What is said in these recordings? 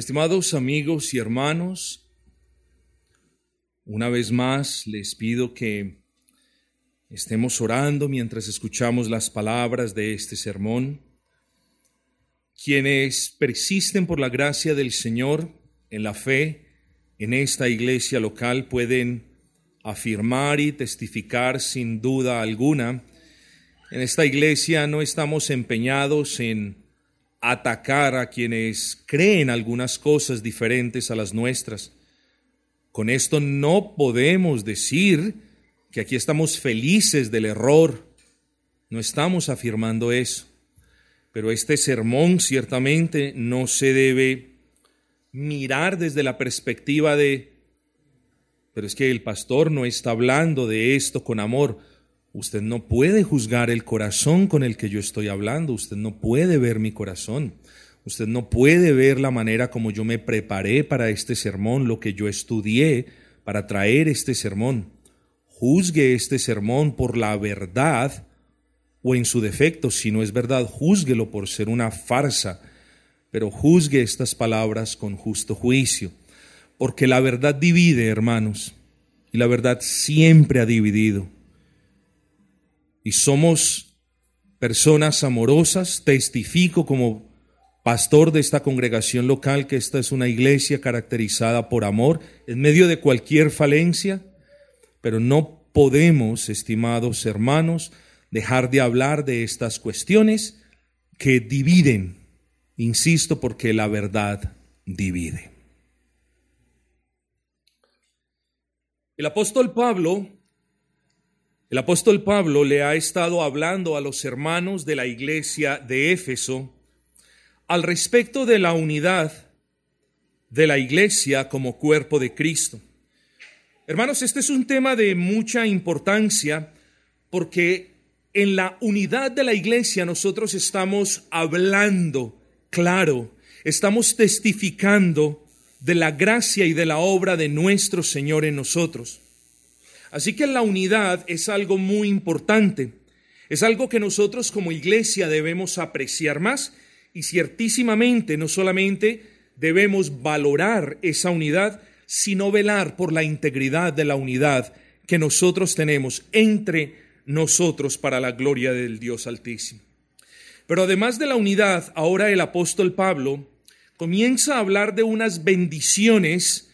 Estimados amigos y hermanos, una vez más les pido que estemos orando mientras escuchamos las palabras de este sermón. Quienes persisten por la gracia del Señor en la fe en esta iglesia local pueden afirmar y testificar sin duda alguna. En esta iglesia no estamos empeñados en atacar a quienes creen algunas cosas diferentes a las nuestras. Con esto no podemos decir que aquí estamos felices del error. No estamos afirmando eso. Pero este sermón ciertamente no se debe mirar desde la perspectiva de, pero es que el pastor no está hablando de esto con amor. Usted no puede juzgar el corazón con el que yo estoy hablando, usted no puede ver mi corazón, usted no puede ver la manera como yo me preparé para este sermón, lo que yo estudié para traer este sermón. Juzgue este sermón por la verdad o en su defecto, si no es verdad, júzguelo por ser una farsa, pero juzgue estas palabras con justo juicio, porque la verdad divide, hermanos, y la verdad siempre ha dividido y somos personas amorosas, testifico como pastor de esta congregación local que esta es una iglesia caracterizada por amor en medio de cualquier falencia, pero no podemos, estimados hermanos, dejar de hablar de estas cuestiones que dividen, insisto, porque la verdad divide. El apóstol Pablo el apóstol Pablo le ha estado hablando a los hermanos de la iglesia de Éfeso al respecto de la unidad de la iglesia como cuerpo de Cristo. Hermanos, este es un tema de mucha importancia porque en la unidad de la iglesia nosotros estamos hablando, claro, estamos testificando de la gracia y de la obra de nuestro Señor en nosotros. Así que la unidad es algo muy importante. Es algo que nosotros como iglesia debemos apreciar más y ciertísimamente no solamente debemos valorar esa unidad, sino velar por la integridad de la unidad que nosotros tenemos entre nosotros para la gloria del Dios Altísimo. Pero además de la unidad, ahora el apóstol Pablo comienza a hablar de unas bendiciones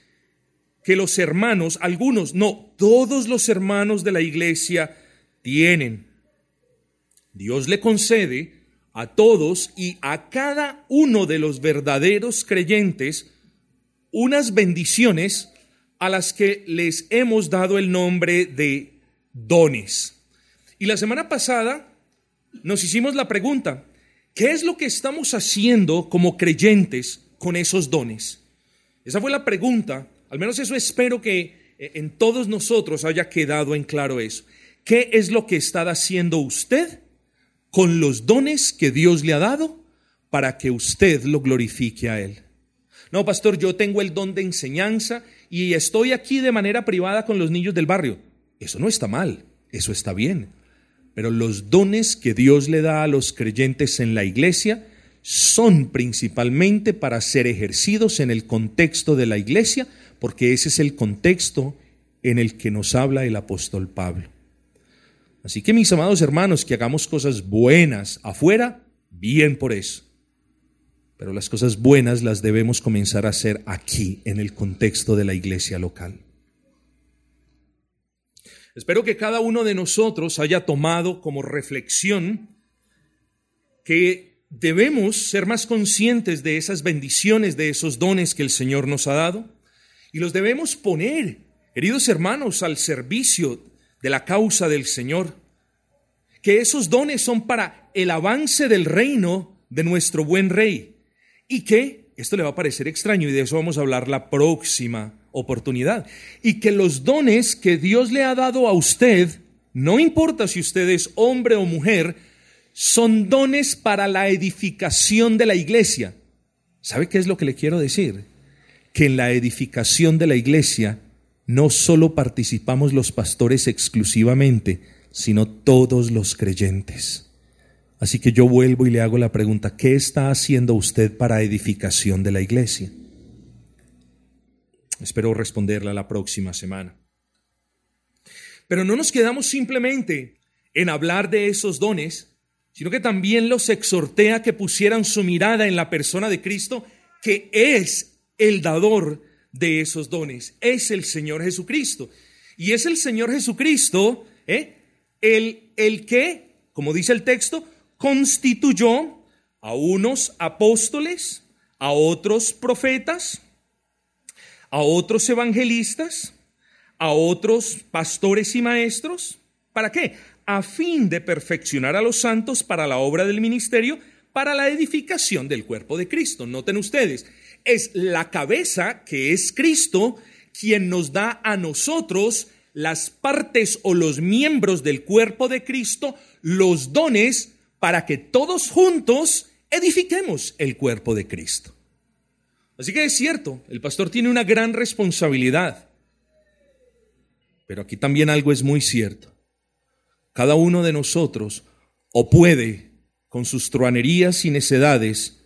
que los hermanos, algunos, no, todos los hermanos de la iglesia tienen. Dios le concede a todos y a cada uno de los verdaderos creyentes unas bendiciones a las que les hemos dado el nombre de dones. Y la semana pasada nos hicimos la pregunta, ¿qué es lo que estamos haciendo como creyentes con esos dones? Esa fue la pregunta al menos eso espero que eh, en todos nosotros haya quedado en claro eso. ¿Qué es lo que está haciendo usted con los dones que Dios le ha dado para que usted lo glorifique a Él? No, pastor, yo tengo el don de enseñanza y estoy aquí de manera privada con los niños del barrio. Eso no está mal, eso está bien. Pero los dones que Dios le da a los creyentes en la iglesia son principalmente para ser ejercidos en el contexto de la iglesia porque ese es el contexto en el que nos habla el apóstol Pablo. Así que mis amados hermanos, que hagamos cosas buenas afuera, bien por eso. Pero las cosas buenas las debemos comenzar a hacer aquí, en el contexto de la iglesia local. Espero que cada uno de nosotros haya tomado como reflexión que debemos ser más conscientes de esas bendiciones, de esos dones que el Señor nos ha dado y los debemos poner, queridos hermanos, al servicio de la causa del Señor. Que esos dones son para el avance del reino de nuestro buen rey. Y que, esto le va a parecer extraño y de eso vamos a hablar la próxima oportunidad. Y que los dones que Dios le ha dado a usted, no importa si usted es hombre o mujer, son dones para la edificación de la iglesia. ¿Sabe qué es lo que le quiero decir? Que en la edificación de la iglesia no solo participamos los pastores exclusivamente, sino todos los creyentes. Así que yo vuelvo y le hago la pregunta, ¿qué está haciendo usted para edificación de la iglesia? Espero responderla la próxima semana. Pero no nos quedamos simplemente en hablar de esos dones, sino que también los exhorté a que pusieran su mirada en la persona de Cristo, que es el dador de esos dones, es el Señor Jesucristo. Y es el Señor Jesucristo ¿eh? el, el que, como dice el texto, constituyó a unos apóstoles, a otros profetas, a otros evangelistas, a otros pastores y maestros. ¿Para qué? A fin de perfeccionar a los santos para la obra del ministerio, para la edificación del cuerpo de Cristo. Noten ustedes, es la cabeza que es Cristo quien nos da a nosotros las partes o los miembros del cuerpo de Cristo, los dones, para que todos juntos edifiquemos el cuerpo de Cristo. Así que es cierto, el pastor tiene una gran responsabilidad. Pero aquí también algo es muy cierto. Cada uno de nosotros o puede, con sus truanerías y necedades,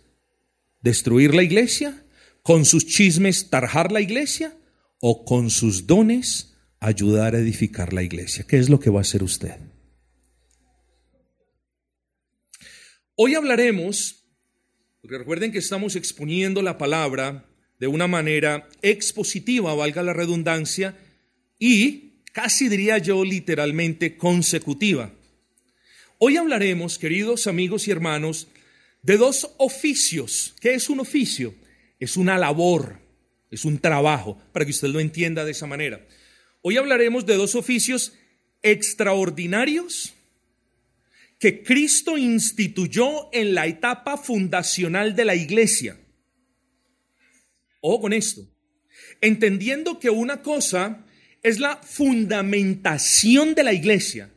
destruir la iglesia, con sus chismes tarjar la iglesia, o con sus dones ayudar a edificar la iglesia. ¿Qué es lo que va a hacer usted? Hoy hablaremos, porque recuerden que estamos exponiendo la palabra de una manera expositiva, valga la redundancia, y casi diría yo literalmente consecutiva. Hoy hablaremos, queridos amigos y hermanos, de dos oficios. ¿Qué es un oficio? Es una labor, es un trabajo, para que usted lo entienda de esa manera. Hoy hablaremos de dos oficios extraordinarios que Cristo instituyó en la etapa fundacional de la iglesia. O con esto, entendiendo que una cosa es la fundamentación de la iglesia.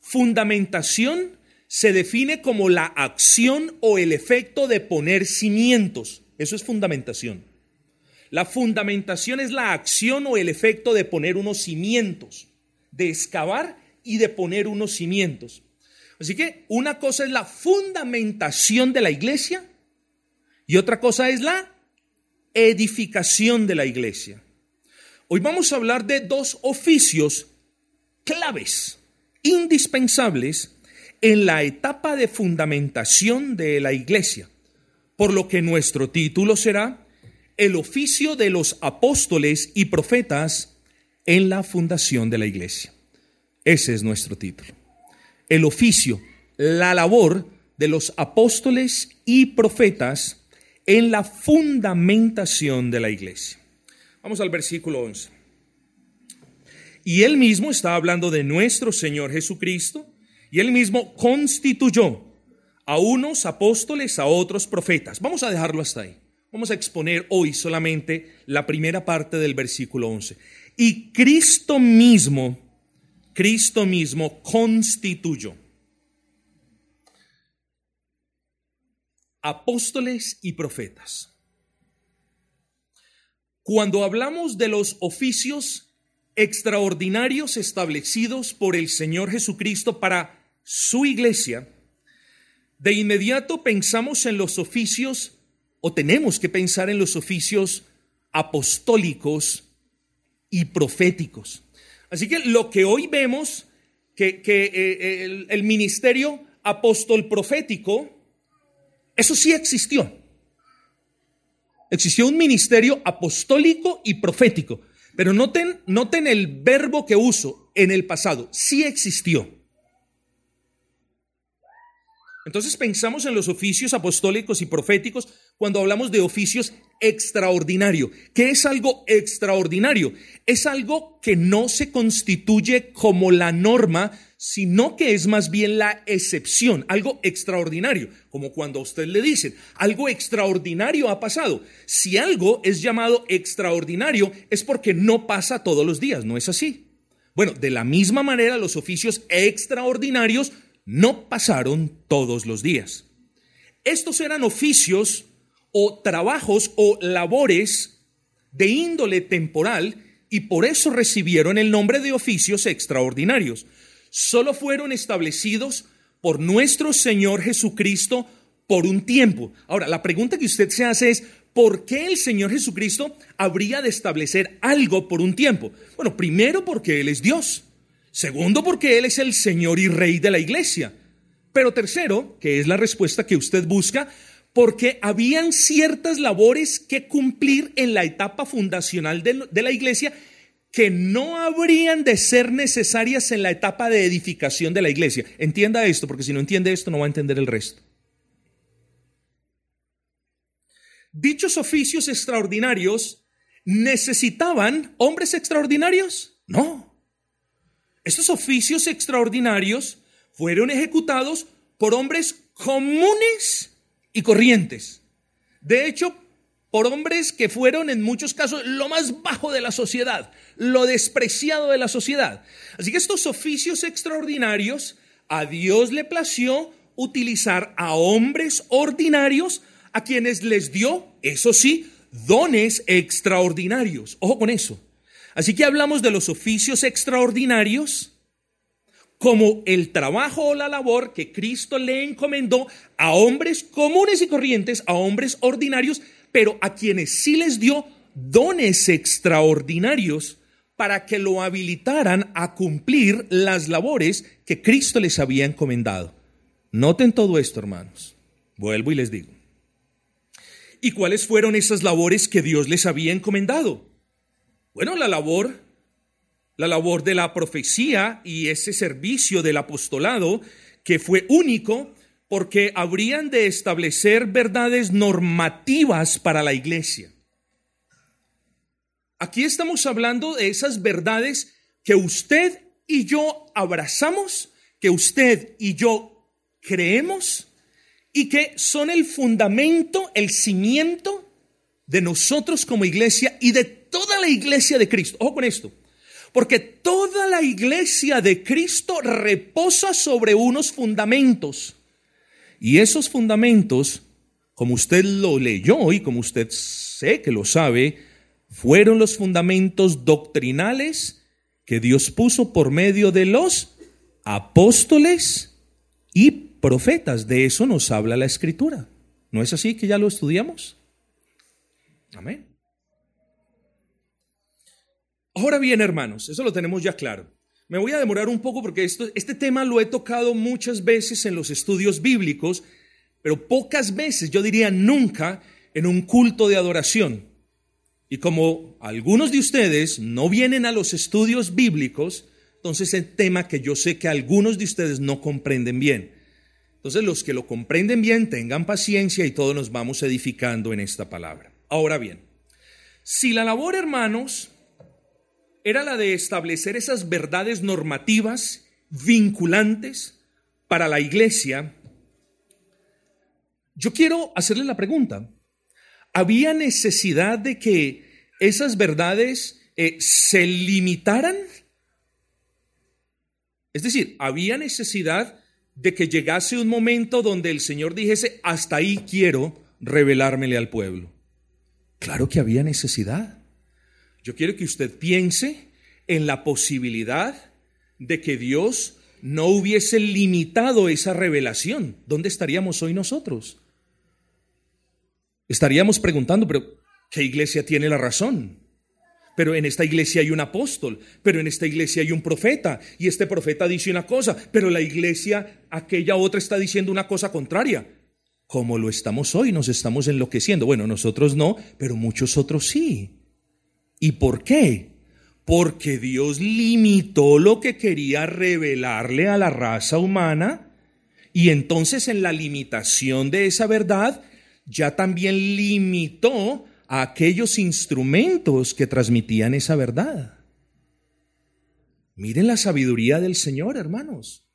Fundamentación se define como la acción o el efecto de poner cimientos. Eso es fundamentación. La fundamentación es la acción o el efecto de poner unos cimientos, de excavar y de poner unos cimientos. Así que una cosa es la fundamentación de la iglesia y otra cosa es la edificación de la iglesia. Hoy vamos a hablar de dos oficios claves, indispensables en la etapa de fundamentación de la iglesia, por lo que nuestro título será El oficio de los apóstoles y profetas en la fundación de la iglesia. Ese es nuestro título el oficio, la labor de los apóstoles y profetas en la fundamentación de la iglesia. Vamos al versículo 11. Y él mismo está hablando de nuestro Señor Jesucristo, y él mismo constituyó a unos apóstoles, a otros profetas. Vamos a dejarlo hasta ahí. Vamos a exponer hoy solamente la primera parte del versículo 11. Y Cristo mismo Cristo mismo constituyó apóstoles y profetas. Cuando hablamos de los oficios extraordinarios establecidos por el Señor Jesucristo para su iglesia, de inmediato pensamos en los oficios, o tenemos que pensar en los oficios apostólicos y proféticos. Así que lo que hoy vemos, que, eh, el, el ministerio apóstol profético, eso sí existió. Existió un ministerio apostólico y profético. Pero noten, noten el verbo que uso en el pasado. Sí existió. Entonces pensamos en los oficios apostólicos y proféticos cuando hablamos de oficios extraordinario. ¿Qué es algo extraordinario? Es algo que no se constituye como la norma, sino que es más bien la excepción, algo extraordinario, como cuando a usted le dicen, algo extraordinario ha pasado. Si algo es llamado extraordinario es porque no pasa todos los días, ¿no es así? Bueno, de la misma manera los oficios extraordinarios no pasaron todos los días. Estos eran oficios o trabajos o labores de índole temporal y por eso recibieron el nombre de oficios extraordinarios. Solo fueron establecidos por nuestro Señor Jesucristo por un tiempo. Ahora, la pregunta que usted se hace es, ¿por qué el Señor Jesucristo habría de establecer algo por un tiempo? Bueno, primero porque Él es Dios. Segundo porque Él es el Señor y Rey de la iglesia. Pero tercero, que es la respuesta que usted busca, porque habían ciertas labores que cumplir en la etapa fundacional de, la iglesia que no habrían de ser necesarias en la etapa de edificación de la iglesia. Entienda esto, porque si no entiende esto no va a entender el resto. Dichos oficios extraordinarios necesitaban hombres extraordinarios? No. Estos oficios extraordinarios fueron ejecutados por hombres comunes y corrientes. De hecho, por hombres que fueron en muchos casos lo más bajo de la sociedad, lo despreciado de la sociedad. Así que estos oficios extraordinarios, a Dios le plació utilizar a hombres ordinarios a quienes les dio, eso sí, dones extraordinarios. Ojo con eso. Así que hablamos de los oficios extraordinarios como el trabajo o la labor que Cristo le encomendó a hombres comunes y corrientes, a hombres ordinarios, pero a quienes sí les dio dones extraordinarios para que lo habilitaran a cumplir las labores que Cristo les había encomendado. Noten todo esto, hermanos. Vuelvo y les digo. ¿Y cuáles fueron esas labores que Dios les había encomendado? Bueno, la labor, la labor de la profecía y ese servicio del apostolado que fue único porque habrían de establecer verdades normativas para la iglesia. Aquí estamos hablando de esas verdades que usted y yo abrazamos, que usted y yo creemos y que son el fundamento, el cimiento de nosotros como iglesia y de toda la iglesia de Cristo. Ojo con esto. Porque toda la iglesia de Cristo reposa sobre unos fundamentos. Y esos fundamentos, como usted lo leyó y como usted sé que lo sabe, fueron los fundamentos doctrinales que Dios puso por medio de los apóstoles y profetas. De eso nos habla la escritura. ¿No es así que ya lo estudiamos? Amén. Ahora bien, hermanos, eso lo tenemos ya claro. Me voy a demorar un poco porque este tema lo he tocado muchas veces en los estudios bíblicos, pero pocas veces, yo diría nunca, en un culto de adoración. Y como algunos de ustedes no vienen a los estudios bíblicos, entonces es tema que yo sé que algunos de ustedes no comprenden bien. Entonces los que lo comprenden bien, tengan paciencia y todos nos vamos edificando en esta palabra. Ahora bien, si la labor, hermanos, era la de establecer esas verdades normativas vinculantes para la iglesia, yo quiero hacerle la pregunta, ¿había necesidad de que esas verdades eh, se limitaran? Es decir, ¿había necesidad de que llegase un momento donde el Señor dijese, hasta ahí quiero revelármele al pueblo? Claro que había necesidad. Yo quiero que usted piense en la posibilidad de que Dios no hubiese limitado esa revelación. ¿Dónde estaríamos hoy nosotros? Estaríamos preguntando, pero ¿qué iglesia tiene la razón? Pero en esta iglesia hay un apóstol, pero en esta iglesia hay un profeta, y este profeta dice una cosa, pero la iglesia, aquella otra está diciendo una cosa contraria. Como lo estamos hoy, nos estamos enloqueciendo. Bueno, nosotros no, pero muchos otros sí. ¿Y por qué? Porque Dios limitó lo que quería revelarle a la raza humana y entonces en la limitación de esa verdad ya también limitó a aquellos instrumentos que transmitían esa verdad. Miren la sabiduría del Señor, hermanos.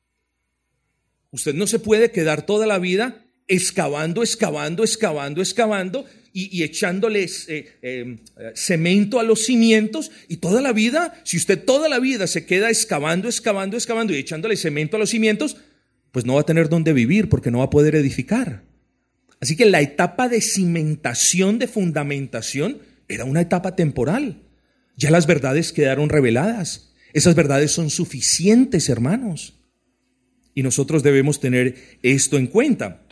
Usted no se puede quedar toda la vida excavando, excavando, excavando, excavando y, echándoles eh, em, cemento a los cimientos y toda la vida, si usted toda la vida se queda excavando, excavando, excavando y echándole cemento a los cimientos, pues no va a tener dónde vivir porque no va a poder edificar. Así que la etapa de cimentación, de fundamentación, era una etapa temporal. Ya las verdades quedaron reveladas. Esas verdades son suficientes, hermanos. Y nosotros debemos tener esto en cuenta.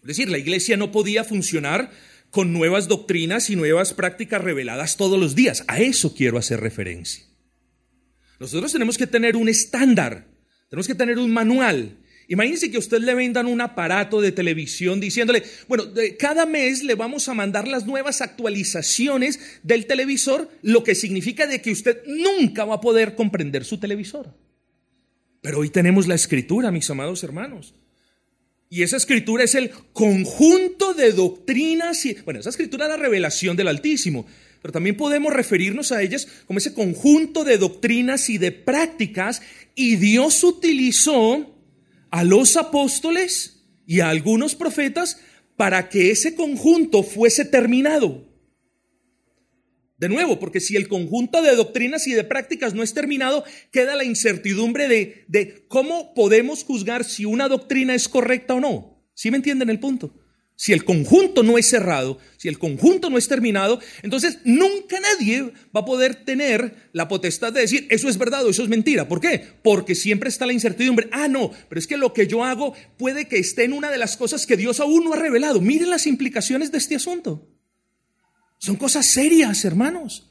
Es decir, la iglesia no podía funcionar con nuevas doctrinas y nuevas prácticas reveladas todos los días. A eso quiero hacer referencia. Nosotros tenemos que tener un estándar, tenemos que tener un manual. Imagínense que a usted le vendan un aparato de televisión diciéndole, bueno, cada mes le vamos a mandar las nuevas actualizaciones del televisor, lo que significa de que usted nunca va a poder comprender su televisor. Pero hoy tenemos la escritura, mis amados hermanos. Y esa escritura es el conjunto de doctrinas y, bueno, esa escritura es la revelación del Altísimo, pero también podemos referirnos a ellas como ese conjunto de doctrinas y de prácticas y Dios utilizó a los apóstoles y a algunos profetas para que ese conjunto fuese terminado. De nuevo, porque si el conjunto de doctrinas y de prácticas no es terminado, queda la incertidumbre de, de cómo podemos juzgar si una doctrina es correcta o no. ¿Sí me entienden el punto? Si el conjunto no es cerrado, si el conjunto no es terminado, entonces nunca nadie va a poder tener la potestad de decir eso es verdad o eso es mentira. ¿Por qué? Porque siempre está la incertidumbre. Ah, no, pero es que lo que yo hago puede que esté en una de las cosas que Dios aún no ha revelado. Miren las implicaciones de este asunto. Son cosas serias, hermanos.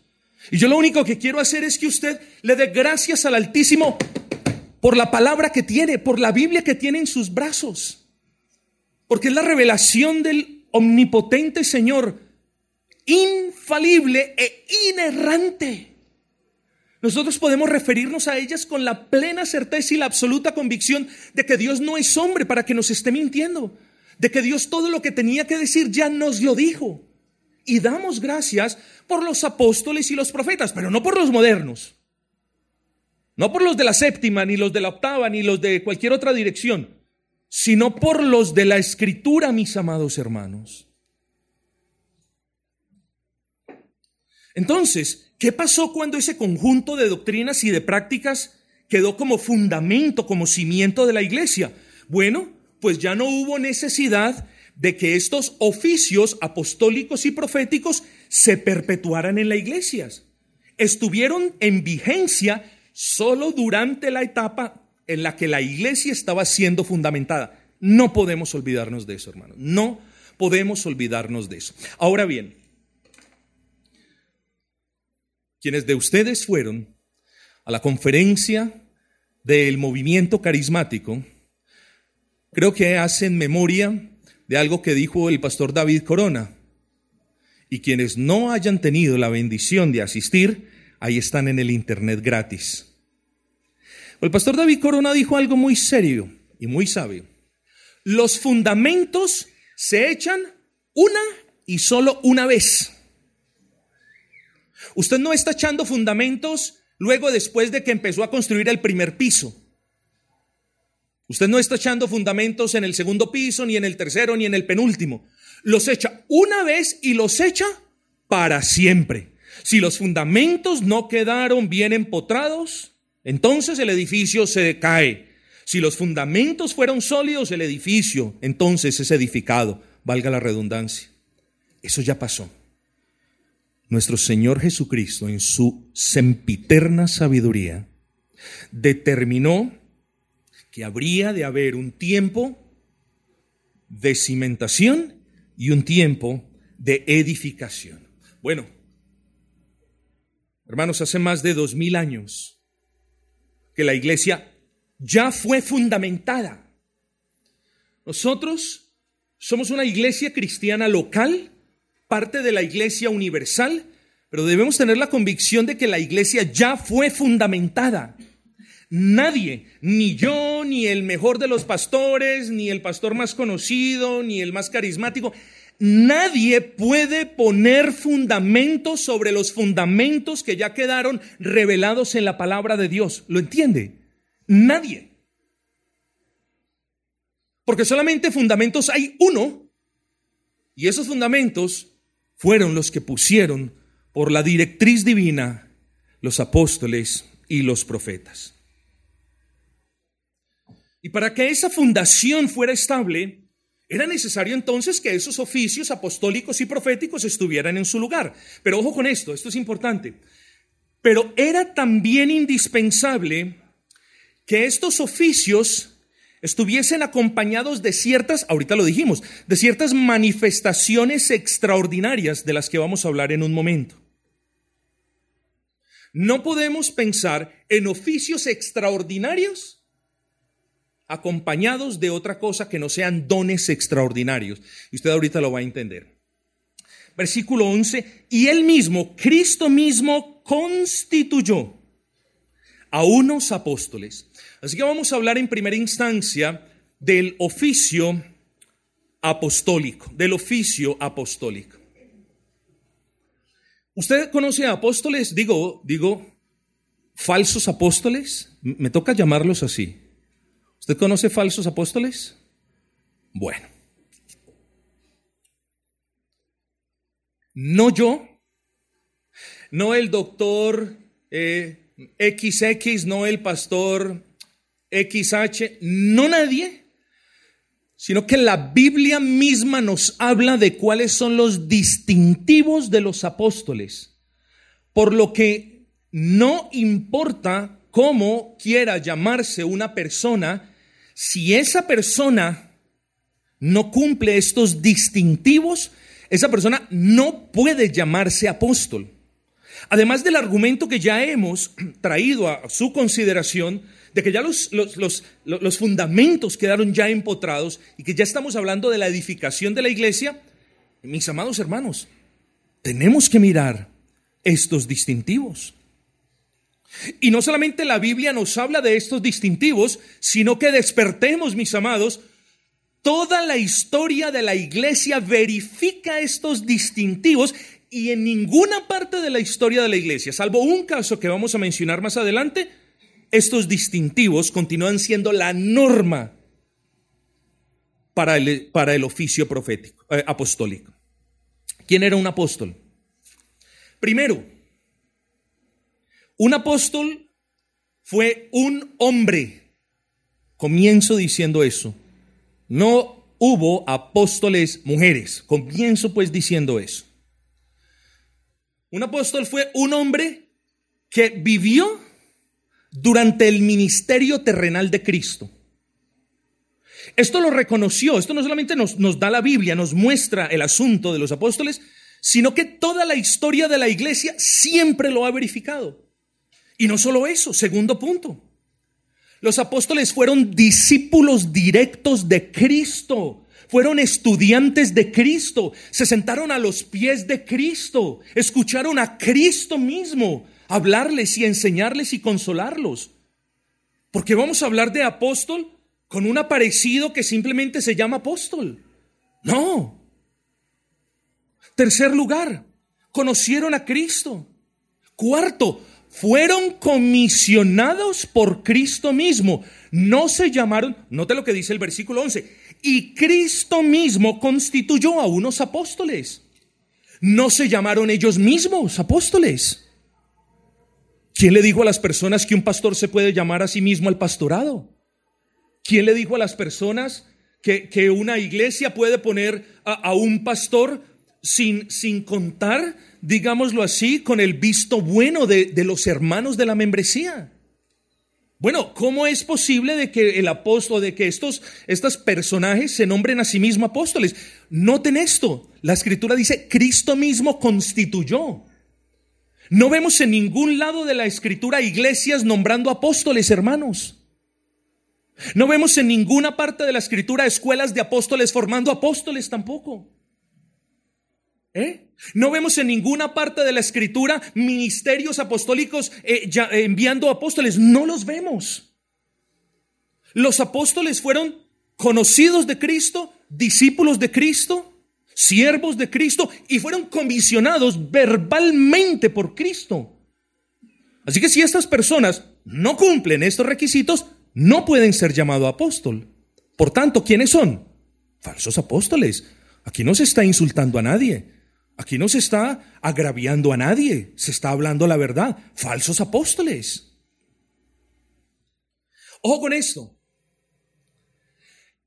Y yo lo único que quiero hacer es que usted le dé gracias al Altísimo por la palabra que tiene, por la Biblia que tiene en sus brazos. Porque es la revelación del omnipotente Señor, infalible e inerrante. Nosotros podemos referirnos a ellas con la plena certeza y la absoluta convicción de que Dios no es hombre para que nos esté mintiendo, de que Dios todo lo que tenía que decir ya nos lo dijo. Y damos gracias por los apóstoles y los profetas, pero no por los modernos. No por los de la séptima, ni los de la octava, ni los de cualquier otra dirección, sino por los de la escritura, mis amados hermanos. Entonces, ¿qué pasó cuando ese conjunto de doctrinas y de prácticas quedó como fundamento, como cimiento de la iglesia? Bueno, pues ya no hubo necesidad de que estos oficios apostólicos y proféticos se perpetuaran en las iglesias. Estuvieron en vigencia solo durante la etapa en la que la iglesia estaba siendo fundamentada. No podemos olvidarnos de eso, hermano. No podemos olvidarnos de eso. Ahora bien, quienes de ustedes fueron a la conferencia del movimiento carismático, creo que hacen memoria de algo que dijo el pastor David Corona. Y quienes no hayan tenido la bendición de asistir, ahí están en el Internet gratis. El pastor David Corona dijo algo muy serio y muy sabio. Los fundamentos se echan una y solo una vez. Usted no está echando fundamentos luego después de que empezó a construir el primer piso. Usted no está echando fundamentos en el segundo piso, ni en el tercero, ni en el penúltimo. Los echa una vez y los echa para siempre. Si los fundamentos no quedaron bien empotrados, entonces el edificio se cae. Si los fundamentos fueron sólidos, el edificio entonces es edificado, valga la redundancia. Eso ya pasó. Nuestro Señor Jesucristo, en su sempiterna sabiduría, determinó que habría de haber un tiempo de cimentación y un tiempo de edificación. Bueno, hermanos, hace más de dos mil años que la iglesia ya fue fundamentada. Nosotros somos una iglesia cristiana local, parte de la iglesia universal, pero debemos tener la convicción de que la iglesia ya fue fundamentada. Nadie, ni yo, ni el mejor de los pastores, ni el pastor más conocido, ni el más carismático, nadie puede poner fundamentos sobre los fundamentos que ya quedaron revelados en la palabra de Dios. ¿Lo entiende? Nadie. Porque solamente fundamentos hay uno, y esos fundamentos fueron los que pusieron por la directriz divina los apóstoles y los profetas. Y para que esa fundación fuera estable, era necesario entonces que esos oficios apostólicos y proféticos estuvieran en su lugar. Pero ojo con esto, esto es importante. Pero era también indispensable que estos oficios estuviesen acompañados de ciertas, ahorita lo dijimos, de ciertas manifestaciones extraordinarias de las que vamos a hablar en un momento. No podemos pensar en oficios extraordinarios acompañados de otra cosa que no sean dones extraordinarios. Y usted ahorita lo va a entender. Versículo 11, y él mismo, Cristo mismo, constituyó a unos apóstoles. Así que vamos a hablar en primera instancia del oficio apostólico, del oficio apostólico. ¿Usted conoce a apóstoles? Digo, digo, falsos apóstoles. Me toca llamarlos así. ¿Usted conoce falsos apóstoles? Bueno. No yo, no el doctor eh, XX, no el pastor XH, no nadie, sino que la Biblia misma nos habla de cuáles son los distintivos de los apóstoles. Por lo que no importa cómo quiera llamarse una persona, si esa persona no cumple estos distintivos, esa persona no puede llamarse apóstol. Además del argumento que ya hemos traído a su consideración, de que ya los, los, fundamentos quedaron ya empotrados y que ya estamos hablando de la edificación de la iglesia, mis amados hermanos, tenemos que mirar estos distintivos. Y no solamente la Biblia nos habla de estos distintivos, sino que despertemos, mis amados, toda la historia de la iglesia verifica estos distintivos y en ninguna parte de la historia de la iglesia, salvo un caso que vamos a mencionar más adelante, estos distintivos continúan siendo la norma para el, para el oficio profético, eh, apostólico. ¿Quién era un apóstol? Primero, un apóstol fue un hombre. Comienzo diciendo eso. No hubo apóstoles mujeres. Comienzo pues diciendo eso. Un apóstol fue un hombre que vivió durante el ministerio terrenal de Cristo. Esto lo reconoció, esto no solamente nos, nos, da la Biblia, nos muestra el asunto de los apóstoles, sino que toda la historia de la iglesia siempre lo ha verificado. Y no solo eso, segundo punto, los apóstoles fueron discípulos directos de Cristo, fueron estudiantes de Cristo, se sentaron a los pies de Cristo, escucharon a Cristo mismo, hablarles y enseñarles y consolarlos. Porque vamos a hablar de apóstol con un aparecido que simplemente se llama apóstol. No. Tercer lugar, conocieron a Cristo. Cuarto, fueron comisionados por Cristo mismo. No se llamaron, note lo que dice el versículo 11, y Cristo mismo constituyó a unos apóstoles. No se llamaron ellos mismos apóstoles. ¿Quién le dijo a las personas que un pastor se puede llamar a sí mismo al pastorado? ¿Quién le dijo a las personas que, una iglesia puede poner a, un pastor sin, sin, contar, digámoslo así, con el visto bueno de, de los hermanos de la membresía? Bueno, ¿cómo es posible de que el apóstol, de que estos, estos personajes se nombren a sí mismos apóstoles? Noten esto, la escritura dice, Cristo mismo constituyó. No vemos en ningún lado de la escritura iglesias nombrando apóstoles, hermanos. No vemos en ninguna parte de la escritura escuelas de apóstoles formando apóstoles tampoco. ¿Eh? No vemos en ninguna parte de la escritura ministerios apostólicos eh, enviando apóstoles. No los vemos. Los apóstoles fueron conocidos de Cristo, discípulos de Cristo, siervos de Cristo y fueron comisionados verbalmente por Cristo. Así que si estas personas no cumplen estos requisitos, no pueden ser llamados apóstol. Por tanto, ¿quiénes son? Falsos apóstoles. Aquí no se está insultando a nadie. Aquí no se está agraviando a nadie. Se está hablando la verdad. Falsos apóstoles. Ojo con esto.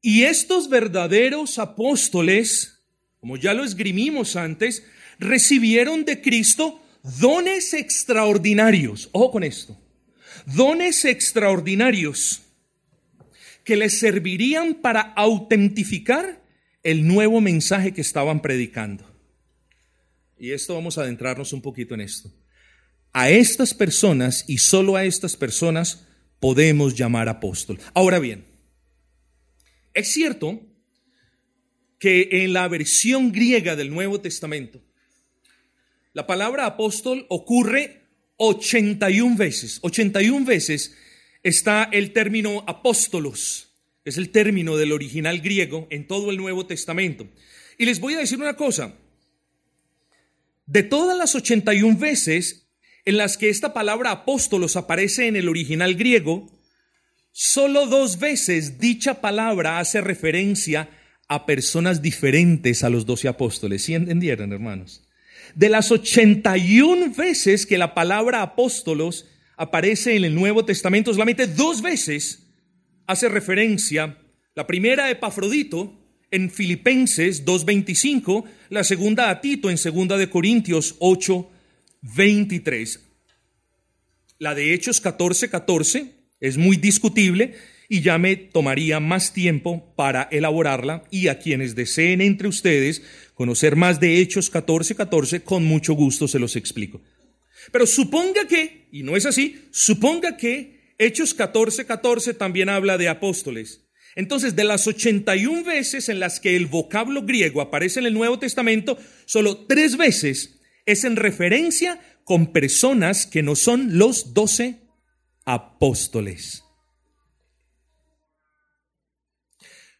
Y estos verdaderos apóstoles como ya lo esgrimimos antes, recibieron de Cristo dones extraordinarios. Ojo con esto. Dones extraordinarios que les servirían para autentificar el nuevo mensaje que estaban predicando. Y esto vamos a adentrarnos un poquito en esto. A estas personas y solo a estas personas podemos llamar apóstol. Ahora bien, es cierto que en la versión griega del Nuevo Testamento, la palabra apóstol ocurre 81 veces. 81 veces está el término apóstolos, es el término del original griego en todo el Nuevo Testamento. Y les voy a decir una cosa. De todas las 81 veces en las que esta palabra apóstolos aparece en el original griego, Solo dos veces dicha palabra hace referencia a personas diferentes a los doce apóstoles. ¿Sí entendieron, hermanos? De las 81 veces que la palabra apóstolos aparece en el Nuevo Testamento, solamente dos veces hace referencia. La primera a Epafrodito en Filipenses 2.25, la segunda a Tito en 2 de Corintios 8.23. La de Hechos 14.14 14, es muy discutible y ya me tomaría más tiempo para elaborarla y a quienes deseen entre ustedes conocer más de Hechos 14:14, 14, con mucho gusto se los explico. Pero suponga que, y no es así, suponga que Hechos 14:14 14 también habla de apóstoles. Entonces, de las 81 veces en las que el vocablo griego aparece en el Nuevo Testamento, solo tres veces es en referencia con personas que no son los doce apóstoles.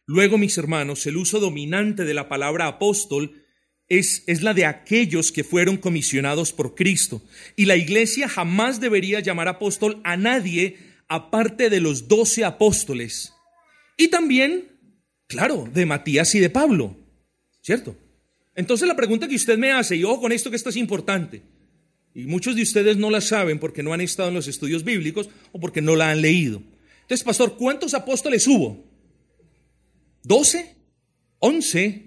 Luego, mis hermanos, el uso dominante de la palabra apóstol es, es, la de aquellos que fueron comisionados por Cristo. Y la iglesia jamás debería llamar apóstol a nadie aparte de los doce apóstoles. Y también, claro, de Matías y de Pablo. ¿Cierto? Entonces la pregunta que usted me hace, y ojo con esto que esto es importante, y muchos de ustedes no la saben porque no han estado en los estudios bíblicos o porque no la han leído. Entonces, pastor, ¿cuántos apóstoles hubo? ¿Doce? ¿Once?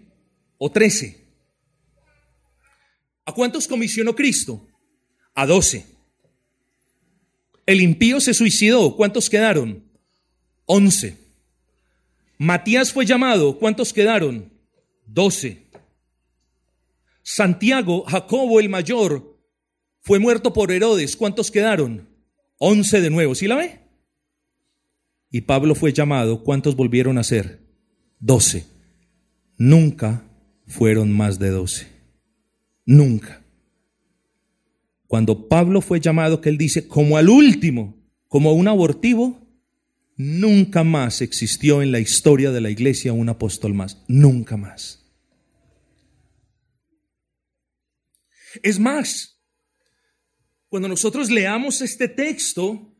¿O trece? ¿A cuántos comisionó Cristo? A doce. El impío se suicidó. ¿Cuántos quedaron? Once. Matías fue llamado. ¿Cuántos quedaron? Doce. Santiago, Jacobo el mayor, fue muerto por Herodes. ¿Cuántos quedaron? Once de nuevo. ¿Sí la ve? Y Pablo fue llamado. ¿Cuántos volvieron a ser? Doce. Nunca fueron más de doce. Nunca. Cuando Pablo fue llamado, que él dice, como al último, como un abortivo, nunca más existió en la historia de la iglesia un apóstol más. Nunca más. Es más, cuando nosotros leamos este texto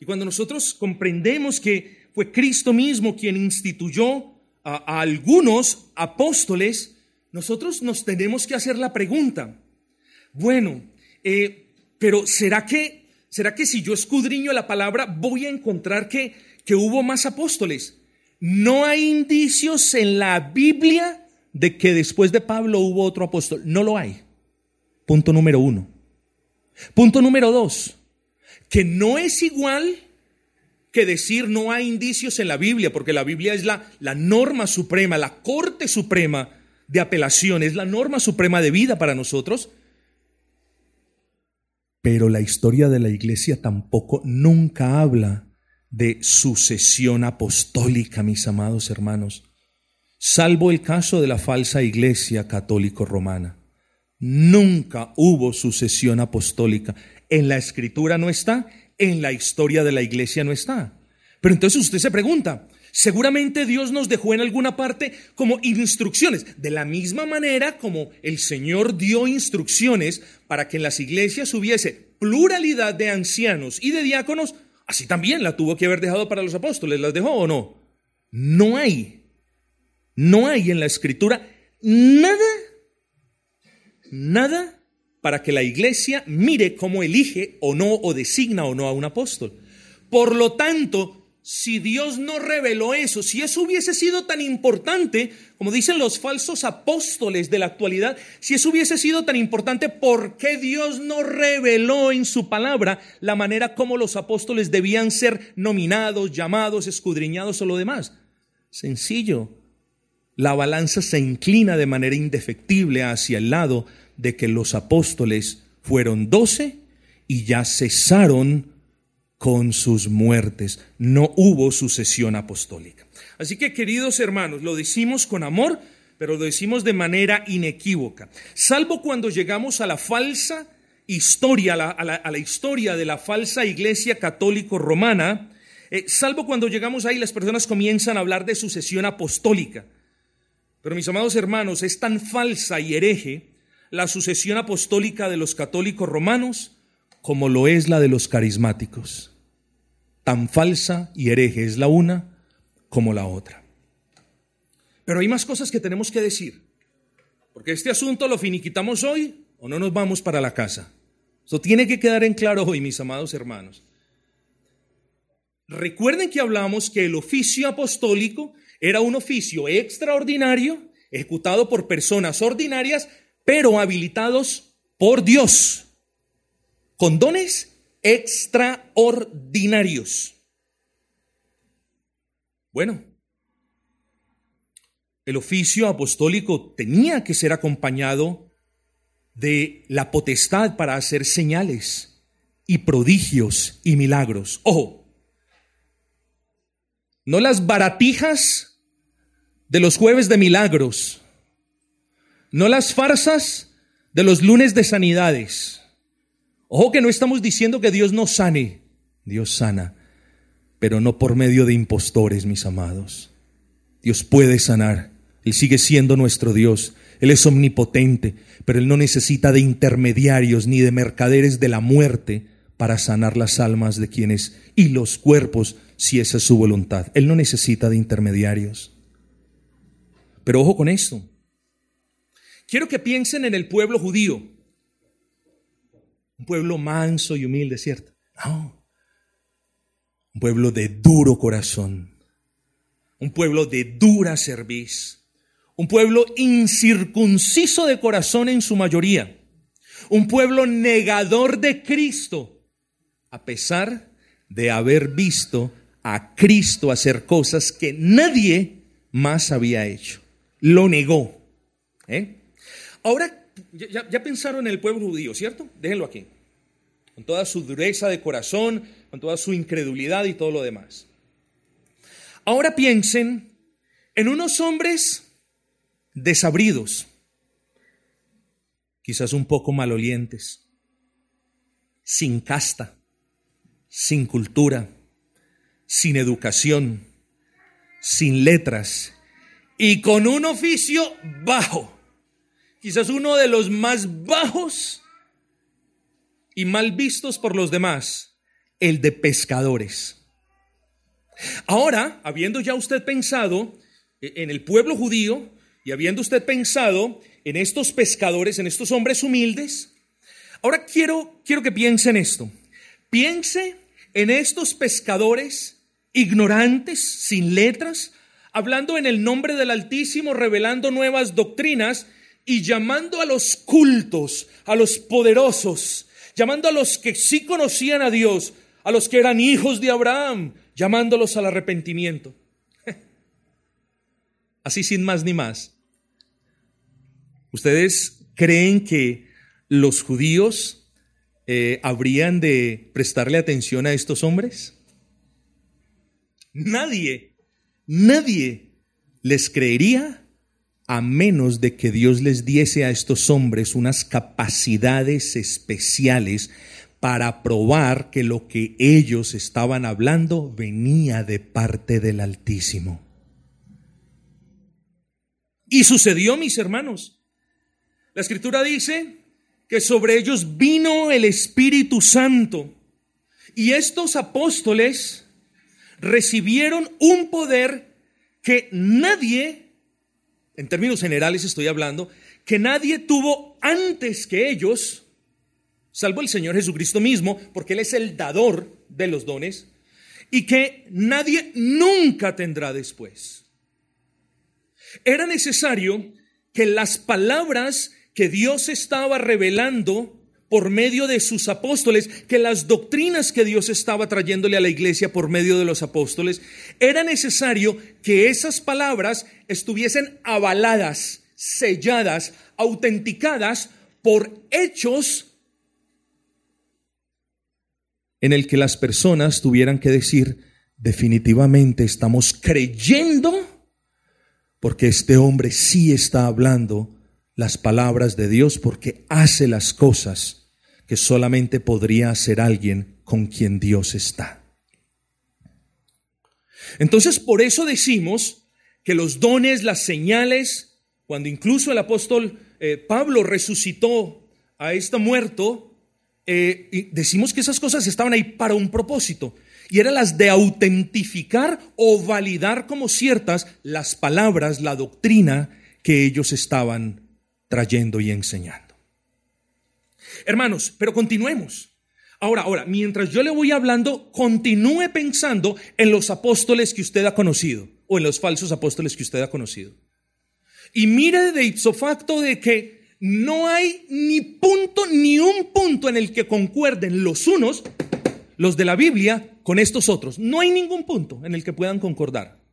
y cuando nosotros comprendemos que fue Cristo mismo quien instituyó a, algunos apóstoles, nosotros nos tenemos que hacer la pregunta, bueno, eh, pero ¿será que, ¿será que si yo escudriño la palabra voy a encontrar que, que hubo más apóstoles? No hay indicios en la Biblia de que después de Pablo hubo otro apóstol. No lo hay. Punto número uno. Punto número dos, que no es igual que decir no hay indicios en la Biblia, porque la Biblia es la, la norma suprema, la corte suprema de apelación, es la norma suprema de vida para nosotros. Pero la historia de la iglesia tampoco nunca habla de sucesión apostólica, mis amados hermanos, salvo el caso de la falsa iglesia católico romana. Nunca hubo sucesión apostólica. En la escritura no está, en la historia de la iglesia no está. Pero entonces usted se pregunta, seguramente Dios nos dejó en alguna parte como instrucciones, de la misma manera como el Señor dio instrucciones para que en las iglesias hubiese pluralidad de ancianos y de diáconos, así también la tuvo que haber dejado para los apóstoles, ¿las dejó o no? No hay, no hay en la escritura nada nada para que la iglesia mire cómo elige o no o designa o no a un apóstol. Por lo tanto, si Dios no reveló eso, si eso hubiese sido tan importante, como dicen los falsos apóstoles de la actualidad, si eso hubiese sido tan importante, ¿por qué Dios no reveló en su palabra la manera como los apóstoles debían ser nominados, llamados, escudriñados o lo demás? Sencillo. La balanza se inclina de manera indefectible hacia el lado de que los apóstoles fueron doce y ya cesaron con sus muertes. No hubo sucesión apostólica. Así que, queridos hermanos, lo decimos con amor, pero lo decimos de manera inequívoca. Salvo cuando llegamos a la falsa historia, a la, historia de la falsa iglesia católico romana, eh, salvo cuando llegamos ahí las personas comienzan a hablar de sucesión apostólica. Pero mis amados hermanos, es tan falsa y hereje la sucesión apostólica de los católicos romanos como lo es la de los carismáticos tan falsa y hereje es la una como la otra. Pero hay más cosas que tenemos que decir, porque este asunto lo finiquitamos hoy o no nos vamos para la casa. Eso tiene que quedar en claro hoy, mis amados hermanos. Recuerden que hablamos que el oficio apostólico era un oficio extraordinario, ejecutado por personas ordinarias, pero habilitados por Dios, dones extraordinarios. Bueno, el oficio apostólico tenía que ser acompañado de la potestad para hacer señales y prodigios y milagros. Ojo, no las baratijas de los jueves de milagros, no las farsas de los lunes de sanidades Ojo que no estamos diciendo que Dios no sane, Dios sana, pero no por medio de impostores, mis amados. Dios puede sanar, Él sigue siendo nuestro Dios, Él es omnipotente, pero Él no necesita de intermediarios ni de mercaderes de la muerte para sanar las almas de quienes y los cuerpos, si esa es su voluntad. Él no necesita de intermediarios. Pero ojo con esto. Quiero que piensen en el pueblo judío. Un pueblo manso y humilde, ¿cierto? No. Un pueblo de duro corazón. Un pueblo de dura cerviz. Un pueblo incircunciso de corazón en su mayoría. Un pueblo negador de Cristo, a pesar de haber visto a Cristo hacer cosas que nadie más había hecho. Lo negó. ¿eh? Ahora ya, pensaron en el pueblo judío, ¿cierto? Déjenlo aquí. Con toda su dureza de corazón, con toda su incredulidad y todo lo demás. Ahora piensen en unos hombres desabridos, quizás un poco malolientes, sin casta, sin cultura, sin educación, sin letras y con un oficio bajo quizás uno de los más bajos y mal vistos por los demás, el de pescadores. Ahora, habiendo ya usted pensado en el pueblo judío y habiendo usted pensado en estos pescadores, en estos hombres humildes, ahora quiero, quiero que piense en esto. Piense en estos pescadores ignorantes, sin letras, hablando en el nombre del Altísimo, revelando nuevas doctrinas y llamando a los cultos, a los poderosos, llamando a los que sí conocían a Dios, a los que eran hijos de Abraham, llamándolos al arrepentimiento. Así sin más ni más. ¿Ustedes creen que los judíos eh, habrían de prestarle atención a estos hombres? Nadie, nadie les creería a menos de que Dios les diese a estos hombres unas capacidades especiales para probar que lo que ellos estaban hablando venía de parte del Altísimo. Y sucedió, mis hermanos. La escritura dice que sobre ellos vino el Espíritu Santo y estos apóstoles recibieron un poder que nadie en términos generales estoy hablando, que nadie tuvo antes que ellos, salvo el Señor Jesucristo mismo, porque Él es el dador de los dones, y que nadie nunca tendrá después. Era necesario que las palabras que Dios estaba revelando por medio de sus apóstoles, que las doctrinas que Dios estaba trayéndole a la iglesia por medio de los apóstoles, era necesario que esas palabras estuviesen avaladas, selladas, autenticadas por hechos en el que las personas tuvieran que decir, definitivamente estamos creyendo porque este hombre sí está hablando las palabras de Dios porque hace las cosas que solamente podría hacer alguien con quien Dios está. Entonces, por eso decimos que los dones, las señales, cuando incluso el apóstol eh, Pablo resucitó a este muerto, eh, y decimos que esas cosas estaban ahí para un propósito, y eran las de autentificar o validar como ciertas las palabras, la doctrina que ellos estaban trayendo y enseñando. Hermanos, pero continuemos. Ahora, ahora, mientras yo le voy hablando, continúe pensando en los apóstoles que usted ha conocido o en los falsos apóstoles que usted ha conocido. Y mire de ipso facto de que no hay ni punto, ni un punto en el que concuerden los unos, los de la Biblia, con estos otros. No hay ningún punto en el que puedan concordar.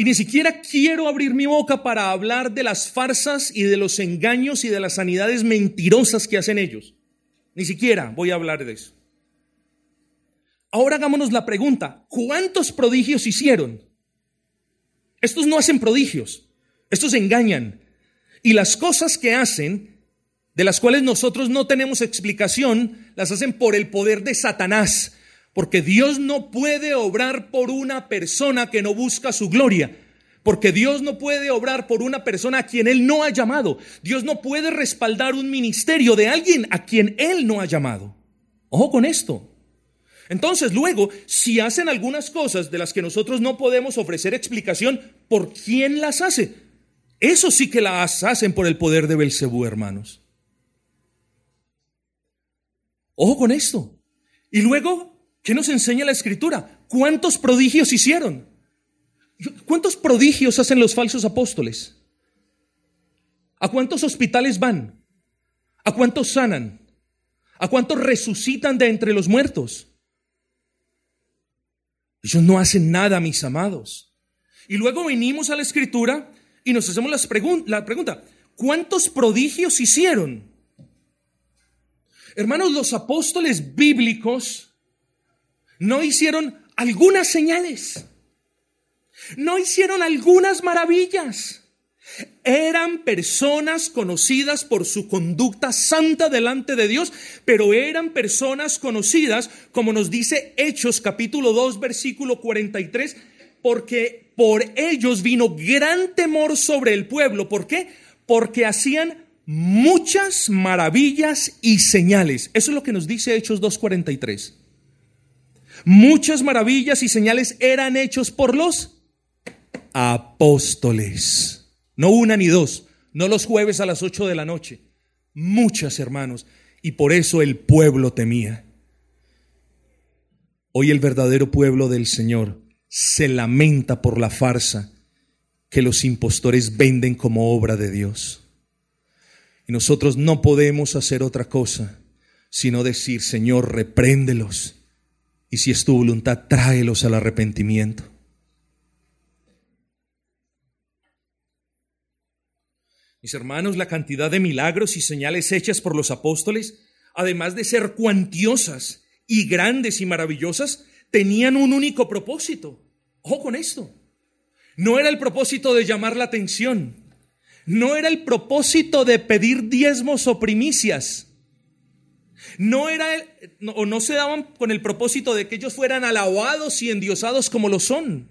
Y ni siquiera quiero abrir mi boca para hablar de las farsas y de los engaños y de las sanidades mentirosas que hacen ellos. Ni siquiera voy a hablar de eso. Ahora hagámonos la pregunta, ¿cuántos prodigios hicieron? Estos no hacen prodigios. Estos engañan. Y las cosas que hacen, de las cuales nosotros no tenemos explicación, las hacen por el poder de Satanás. Porque Dios no puede obrar por una persona que no busca su gloria. Porque Dios no puede obrar por una persona a quien Él no ha llamado. Dios no puede respaldar un ministerio de alguien a quien Él no ha llamado. Ojo con esto. Entonces, luego, si hacen algunas cosas de las que nosotros no podemos ofrecer explicación, ¿por quién las hace? Eso sí que las hacen por el poder de Belcebú, hermanos. Ojo con esto. Y luego, ¿qué nos enseña la escritura? ¿Cuántos prodigios hicieron? ¿Cuántos prodigios hacen los falsos apóstoles? ¿A cuántos hospitales van? ¿A cuántos sanan? ¿A cuántos resucitan de entre los muertos? Ellos no hacen nada, mis amados. Y luego venimos a la escritura y nos hacemos la pregunta, ¿cuántos prodigios hicieron? Hermanos, los apóstoles bíblicos no hicieron algunas señales, no hicieron algunas maravillas. Eran personas conocidas por su conducta santa delante de Dios, pero eran personas conocidas, como nos dice Hechos capítulo 2 versículo 43, porque por ellos vino gran temor sobre el pueblo. ¿Por qué? Porque hacían muchas maravillas y señales. Eso es lo que nos dice Hechos 2.43. Muchas maravillas y señales eran hechos por los apóstoles. No una ni dos, no los jueves a las 8 de la noche. Muchas hermanos. Y por eso el pueblo temía. Hoy el verdadero pueblo del Señor se lamenta por la farsa que los impostores venden como obra de Dios. Y nosotros no podemos hacer otra cosa sino decir, Señor, repréndelos. Y si es tu voluntad, tráelos al arrepentimiento. Mis hermanos, la cantidad de milagros y señales hechas por los apóstoles, además de ser cuantiosas y grandes y maravillosas, tenían un único propósito. Ojo con esto. No era el propósito de llamar la atención. No era el propósito de pedir diezmos o primicias. No era o no se daban con el propósito de que ellos fueran alabados y endiosados como lo son.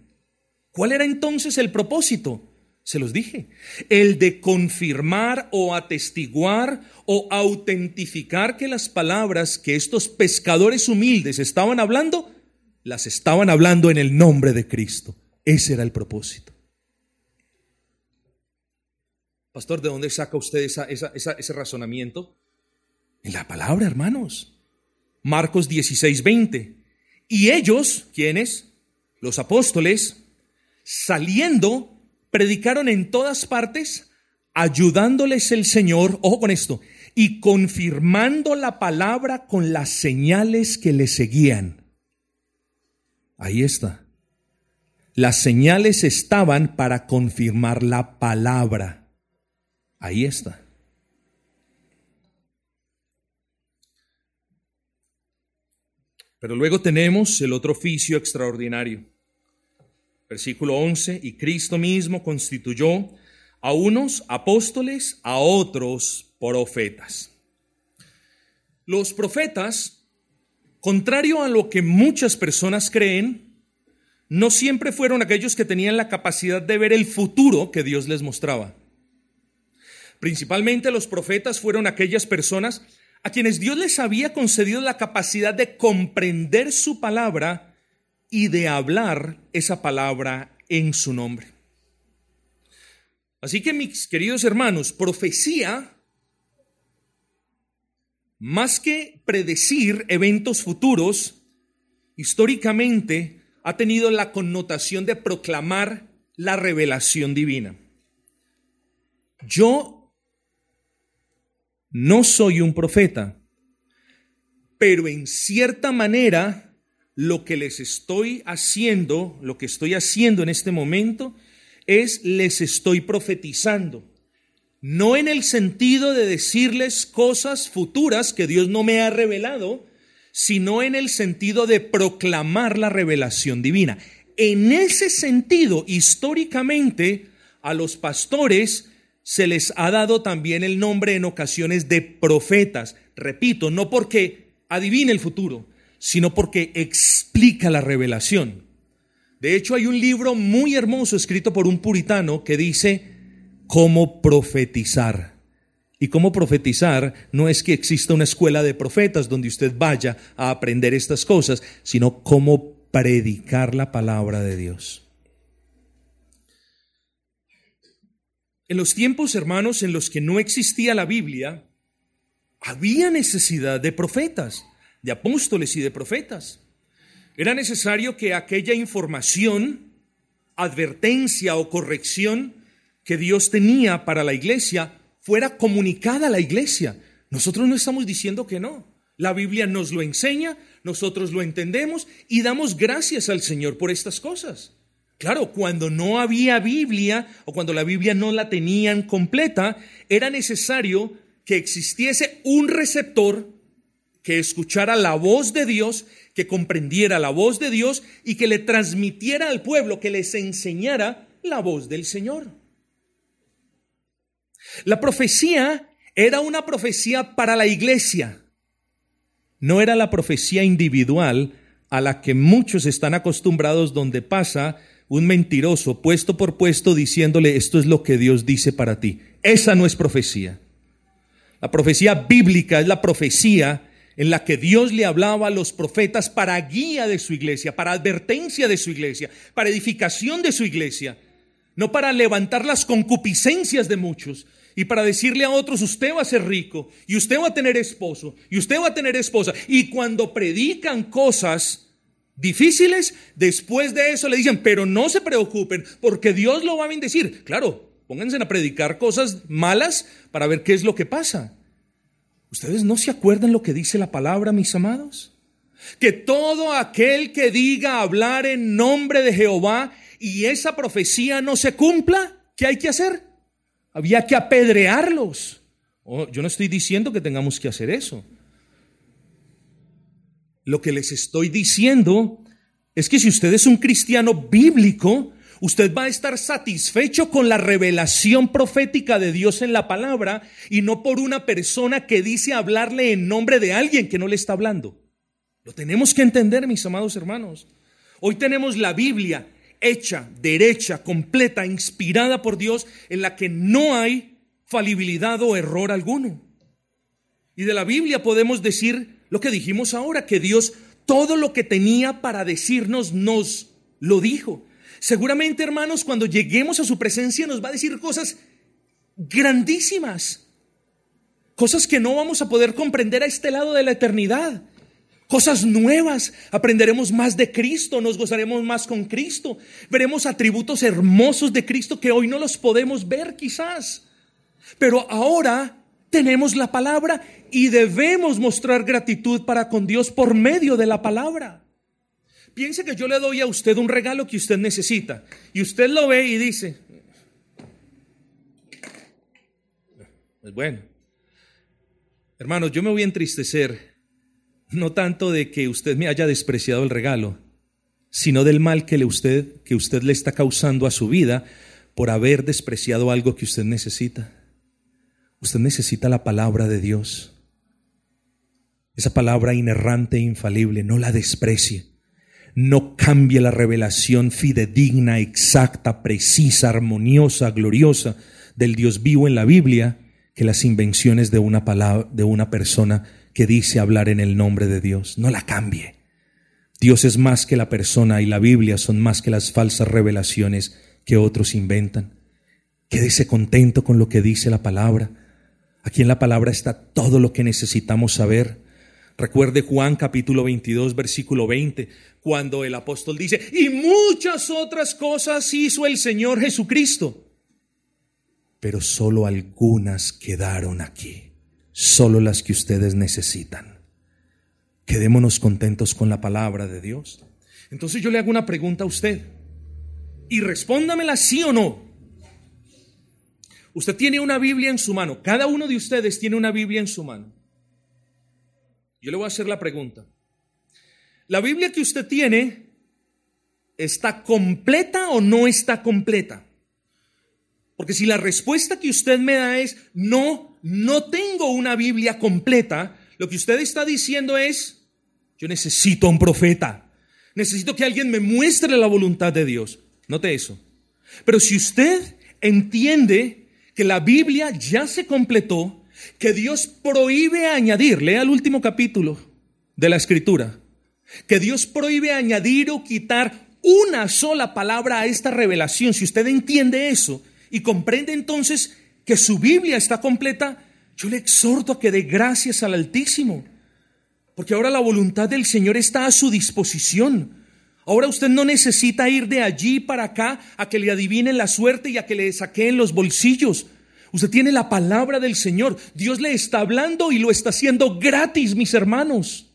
¿Cuál era entonces el propósito? Se los dije. El de confirmar o atestiguar o autentificar que las palabras que estos pescadores humildes estaban hablando las estaban hablando en el nombre de Cristo. Ese era el propósito. Pastor, ¿de dónde saca usted ese razonamiento? En la palabra, hermanos. Marcos 16, 20. Y ellos, ¿quiénes? Los apóstoles, saliendo, predicaron en todas partes, ayudándoles el Señor, ojo con esto, y confirmando la palabra con las señales que le seguían. Ahí está. Las señales estaban para confirmar la palabra. Ahí está. Pero luego tenemos el otro oficio extraordinario. Versículo 11, y Cristo mismo constituyó a unos apóstoles, a otros profetas. Los profetas, contrario a lo que muchas personas creen, no siempre fueron aquellos que tenían la capacidad de ver el futuro que Dios les mostraba. Principalmente los profetas fueron aquellas personas a quienes Dios les había concedido la capacidad de comprender su palabra y de hablar esa palabra en su nombre. Así que mis queridos hermanos, profecía, más que predecir eventos futuros, históricamente ha tenido la connotación de proclamar la revelación divina. Yo no soy un profeta, pero en cierta manera lo que les estoy haciendo, lo que estoy haciendo en este momento, es les estoy profetizando. No en el sentido de decirles cosas futuras que Dios no me ha revelado, sino en el sentido de proclamar la revelación divina. En ese sentido, históricamente, a los pastores se les ha dado también el nombre en ocasiones de profetas. Repito, no porque adivine el futuro, sino porque explica la revelación. De hecho, hay un libro muy hermoso escrito por un puritano que dice cómo profetizar. Y cómo profetizar no es que exista una escuela de profetas donde usted vaya a aprender estas cosas, sino cómo predicar la palabra de Dios. En los tiempos, hermanos, en los que no existía la Biblia, había necesidad de profetas, de apóstoles y de profetas. Era necesario que aquella información, advertencia o corrección que Dios tenía para la iglesia fuera comunicada a la iglesia. Nosotros no estamos diciendo que no. La Biblia nos lo enseña, nosotros lo entendemos y damos gracias al Señor por estas cosas. Claro, cuando no había Biblia o cuando la Biblia no la tenían completa, era necesario que existiese un receptor que escuchara la voz de Dios, que comprendiera la voz de Dios y que le transmitiera al pueblo, que les enseñara la voz del Señor. La profecía era una profecía para la iglesia, no era la profecía individual a la que muchos están acostumbrados donde pasa un mentiroso puesto por puesto diciéndole esto es lo que Dios dice para ti. Esa no es profecía. La profecía bíblica es la profecía en la que Dios le hablaba a los profetas para guía de su iglesia, para advertencia de su iglesia, para edificación de su iglesia, no para levantar las concupiscencias de muchos y para decirle a otros, usted va a ser rico y usted va a tener esposo y usted va a tener esposa. Y cuando predican cosas difíciles, después de eso le dicen, pero no se preocupen, porque Dios lo va a bendecir. Claro, pónganse a predicar cosas malas para ver qué es lo que pasa. ¿Ustedes no se acuerdan lo que dice la palabra, mis amados? Que todo aquel que diga hablar en nombre de Jehová y esa profecía no se cumpla, ¿qué hay que hacer? Había que apedrearlos. Oh, yo no estoy diciendo que tengamos que hacer eso. Lo que les estoy diciendo es que si usted es un cristiano bíblico, usted va a estar satisfecho con la revelación profética de Dios en la palabra y no por una persona que dice hablarle en nombre de alguien que no le está hablando. Lo tenemos que entender, mis amados hermanos. Hoy tenemos la Biblia hecha, derecha, completa, inspirada por Dios, en la que no hay falibilidad o error alguno. Y de la Biblia podemos decir lo que dijimos ahora, que Dios todo lo que tenía para decirnos nos lo dijo. Seguramente, hermanos, cuando lleguemos a su presencia nos va a decir cosas grandísimas, cosas que no vamos a poder comprender a este lado de la eternidad. cosas nuevas, aprenderemos más de Cristo, nos gozaremos más con Cristo, veremos atributos hermosos de Cristo que hoy no los podemos ver quizás. Pero ahora tenemos la palabra y debemos mostrar gratitud para con Dios por medio de la palabra. Piense que yo le doy a usted un regalo que usted necesita y usted lo ve y dice, pues bueno, hermanos, yo me voy a entristecer no tanto de que usted me haya despreciado el regalo, sino del mal que, le usted, que usted le está causando a su vida por haber despreciado algo que usted necesita. Usted necesita la palabra de Dios. Esa palabra inerrante e infalible, no la desprecie. No cambie la revelación fidedigna, exacta, precisa, armoniosa, gloriosa del Dios vivo en la Biblia que las invenciones de una palabra, de una persona que dice hablar en el nombre de Dios. No la cambie. Dios es más que la persona y la Biblia son más que las falsas revelaciones que otros inventan. Quédese contento con lo que dice la palabra. Aquí en la palabra está todo lo que necesitamos saber. Recuerde Juan capítulo 22, versículo 20, cuando el apóstol dice, y muchas otras cosas hizo el Señor Jesucristo, pero solo algunas quedaron aquí, solo las que ustedes necesitan. Quedémonos contentos con la palabra de Dios. Entonces yo le hago una pregunta a usted y respóndamela sí o no. Usted tiene una Biblia en su mano. Cada uno de ustedes tiene una Biblia en su mano. Yo le voy a hacer la pregunta. ¿La Biblia que usted tiene está completa o no está completa? Porque si la respuesta que usted me da es no, no tengo una Biblia completa, lo que usted está diciendo es, yo necesito un profeta. Necesito que alguien me muestre la voluntad de Dios. Note eso. Pero si usted entiende que la Biblia ya se completó, que Dios prohíbe añadir, lea el último capítulo de la escritura, que Dios prohíbe añadir o quitar una sola palabra a esta revelación. Si usted entiende eso y comprende entonces que su Biblia está completa, yo le exhorto a que dé gracias al Altísimo, porque ahora la voluntad del Señor está a su disposición. Ahora usted no necesita ir de allí para acá a que le adivinen la suerte y a que le saqueen los bolsillos. Usted tiene la palabra del Señor. Dios le está hablando y lo está haciendo gratis, mis hermanos.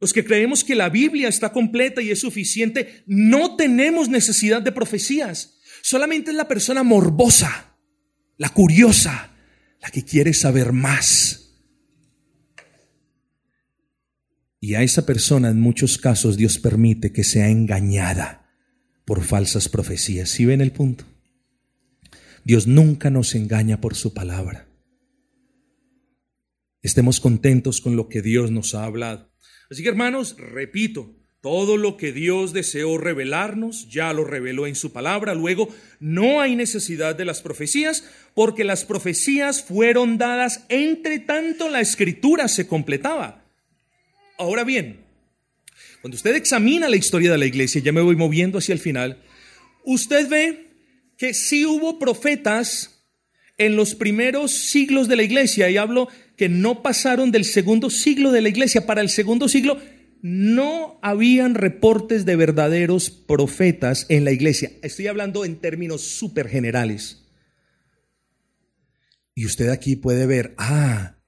Los que creemos que la Biblia está completa y es suficiente, no tenemos necesidad de profecías. Solamente es la persona morbosa, la curiosa, la que quiere saber más. Y a esa persona en muchos casos Dios permite que sea engañada por falsas profecías. ¿Sí ven el punto? Dios nunca nos engaña por su palabra. Estemos contentos con lo que Dios nos ha hablado. Así que hermanos, repito, todo lo que Dios deseó revelarnos ya lo reveló en su palabra. Luego, no hay necesidad de las profecías porque las profecías fueron dadas entre tanto la escritura se completaba. Ahora bien, cuando usted examina la historia de la iglesia, ya me voy moviendo hacia el final, usted ve que sí hubo profetas en los primeros siglos de la iglesia, y hablo que no pasaron del segundo siglo de la iglesia. Para el segundo siglo no habían reportes de verdaderos profetas en la iglesia. Estoy hablando en términos súper generales. Y usted aquí puede ver, ah,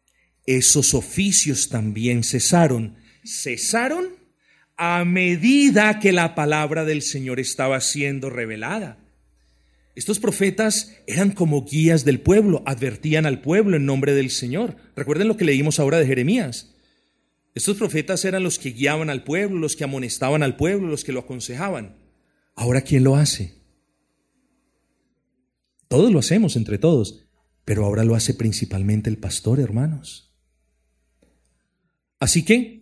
esos oficios también cesaron cesaron a medida que la palabra del Señor estaba siendo revelada. Estos profetas eran como guías del pueblo, advertían al pueblo en nombre del Señor. Recuerden lo que leímos ahora de Jeremías. Estos profetas eran los que guiaban al pueblo, los que amonestaban al pueblo, los que lo aconsejaban. Ahora, ¿quién lo hace? Todos lo hacemos entre todos, pero ahora lo hace principalmente el pastor, hermanos. Así que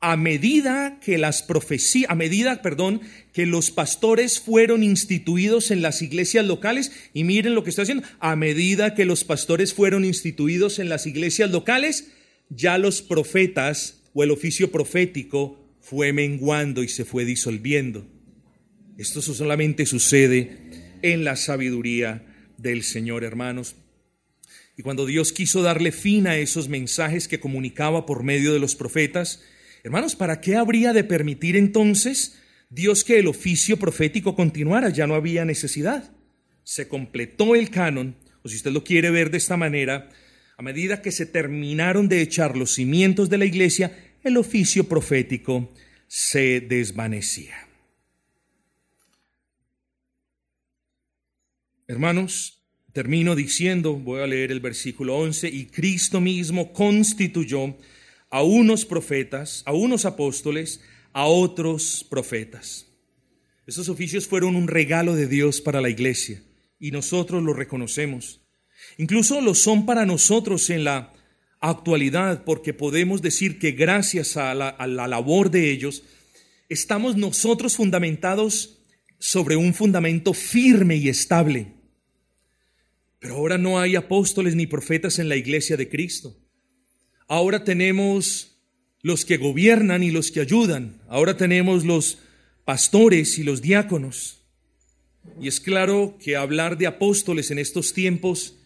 a medida que las profecías, a medida, perdón, que los pastores fueron instituidos en las iglesias locales, y miren lo que está haciendo, a medida que los pastores fueron instituidos en las iglesias locales, ya los profetas o el oficio profético fue menguando y se fue disolviendo. Esto solamente sucede en la sabiduría del Señor, hermanos. y cuando Dios quiso darle fin a esos mensajes que comunicaba por medio de los profetas, hermanos, ¿para qué habría de permitir entonces Dios que el oficio profético continuara? Ya no había necesidad. Se completó el canon, o si usted lo quiere ver de esta manera, a medida que se terminaron de echar los cimientos de la iglesia, el oficio profético se desvanecía. Hermanos, termino diciendo, voy a leer el versículo 11, y Cristo mismo constituyó a unos profetas, a unos apóstoles, a otros profetas. Esos oficios fueron un regalo de Dios para la iglesia y nosotros lo reconocemos. Incluso lo son para nosotros en la actualidad porque podemos decir que gracias a la, a la labor de ellos estamos nosotros fundamentados sobre un fundamento firme y estable. Pero ahora no hay apóstoles ni profetas en la iglesia de Cristo. Ahora tenemos los que gobiernan y los que ayudan. Ahora tenemos los pastores y los diáconos. Y es claro que hablar de apóstoles en estos tiempos,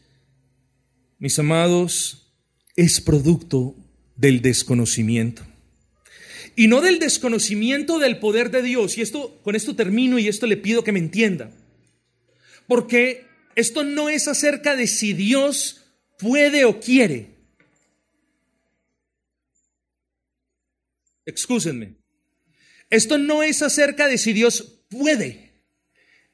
mis amados, es producto del desconocimiento. Y no del desconocimiento del poder de Dios. Y esto con esto termino y esto le pido que me entienda. Porque esto no es acerca de si Dios puede o quiere. Excúsenme. Esto no es acerca de si Dios puede.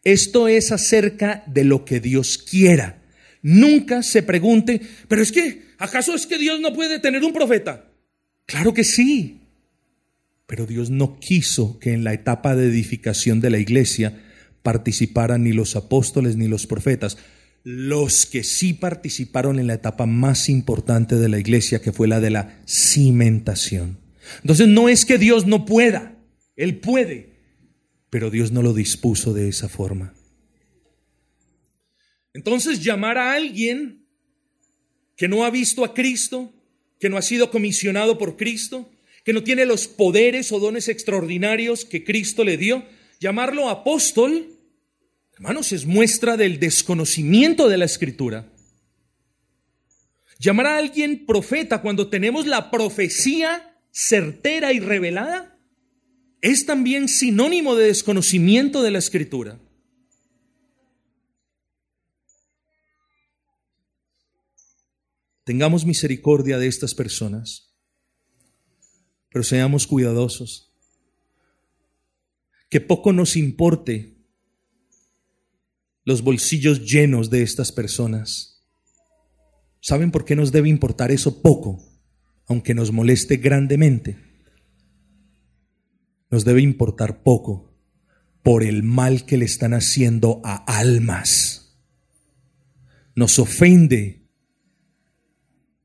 Esto es acerca de lo que Dios quiera. Nunca se pregunte, pero es que, ¿acaso es que Dios no puede tener un profeta? Claro que sí. Pero Dios no quiso que en la etapa de edificación de la iglesia participaran ni los apóstoles ni los profetas. Los que sí participaron en la etapa más importante de la iglesia, que fue la de la cimentación. Entonces no es que Dios no pueda, Él puede, pero Dios no lo dispuso de esa forma. Entonces llamar a alguien que no ha visto a Cristo, que no ha sido comisionado por Cristo, que no tiene los poderes o dones extraordinarios que Cristo le dio, Llamarlo apóstol, hermanos, es muestra del desconocimiento de la escritura. Llamar a alguien profeta cuando tenemos la profecía certera y revelada es también sinónimo de desconocimiento de la escritura. Tengamos misericordia de estas personas, pero seamos cuidadosos que poco nos importe los bolsillos llenos de estas personas. ¿Saben por qué nos debe importar eso poco, aunque nos moleste grandemente? Nos debe importar poco por el mal que le están haciendo a almas. Nos ofende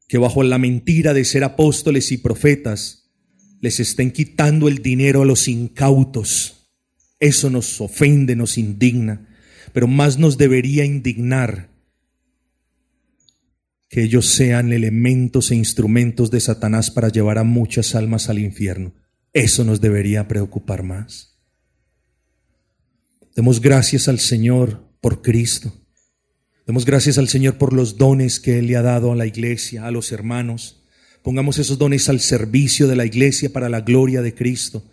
que bajo la mentira de ser apóstoles y profetas les estén quitando el dinero a los incautos eso nos ofende, nos indigna, pero más nos debería indignar que ellos sean elementos e instrumentos de Satanás para llevar a muchas almas al infierno. Eso nos debería preocupar más. Demos gracias al Señor por Cristo. Demos gracias al Señor por los dones que Él le ha dado a la iglesia, a los hermanos. Pongamos esos dones al servicio de la iglesia para la gloria de Cristo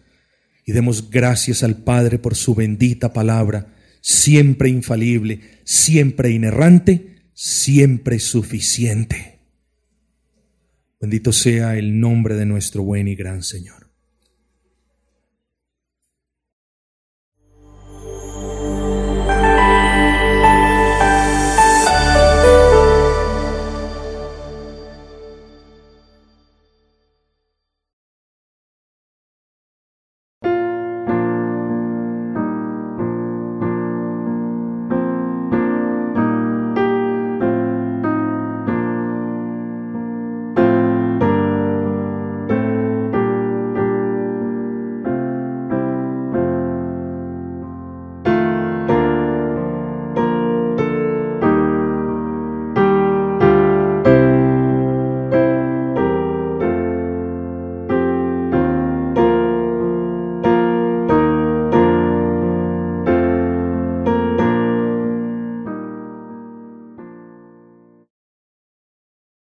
y demos gracias al Padre por su bendita palabra, siempre infalible, siempre inerrante, siempre suficiente. Bendito sea el nombre de nuestro buen y gran Señor.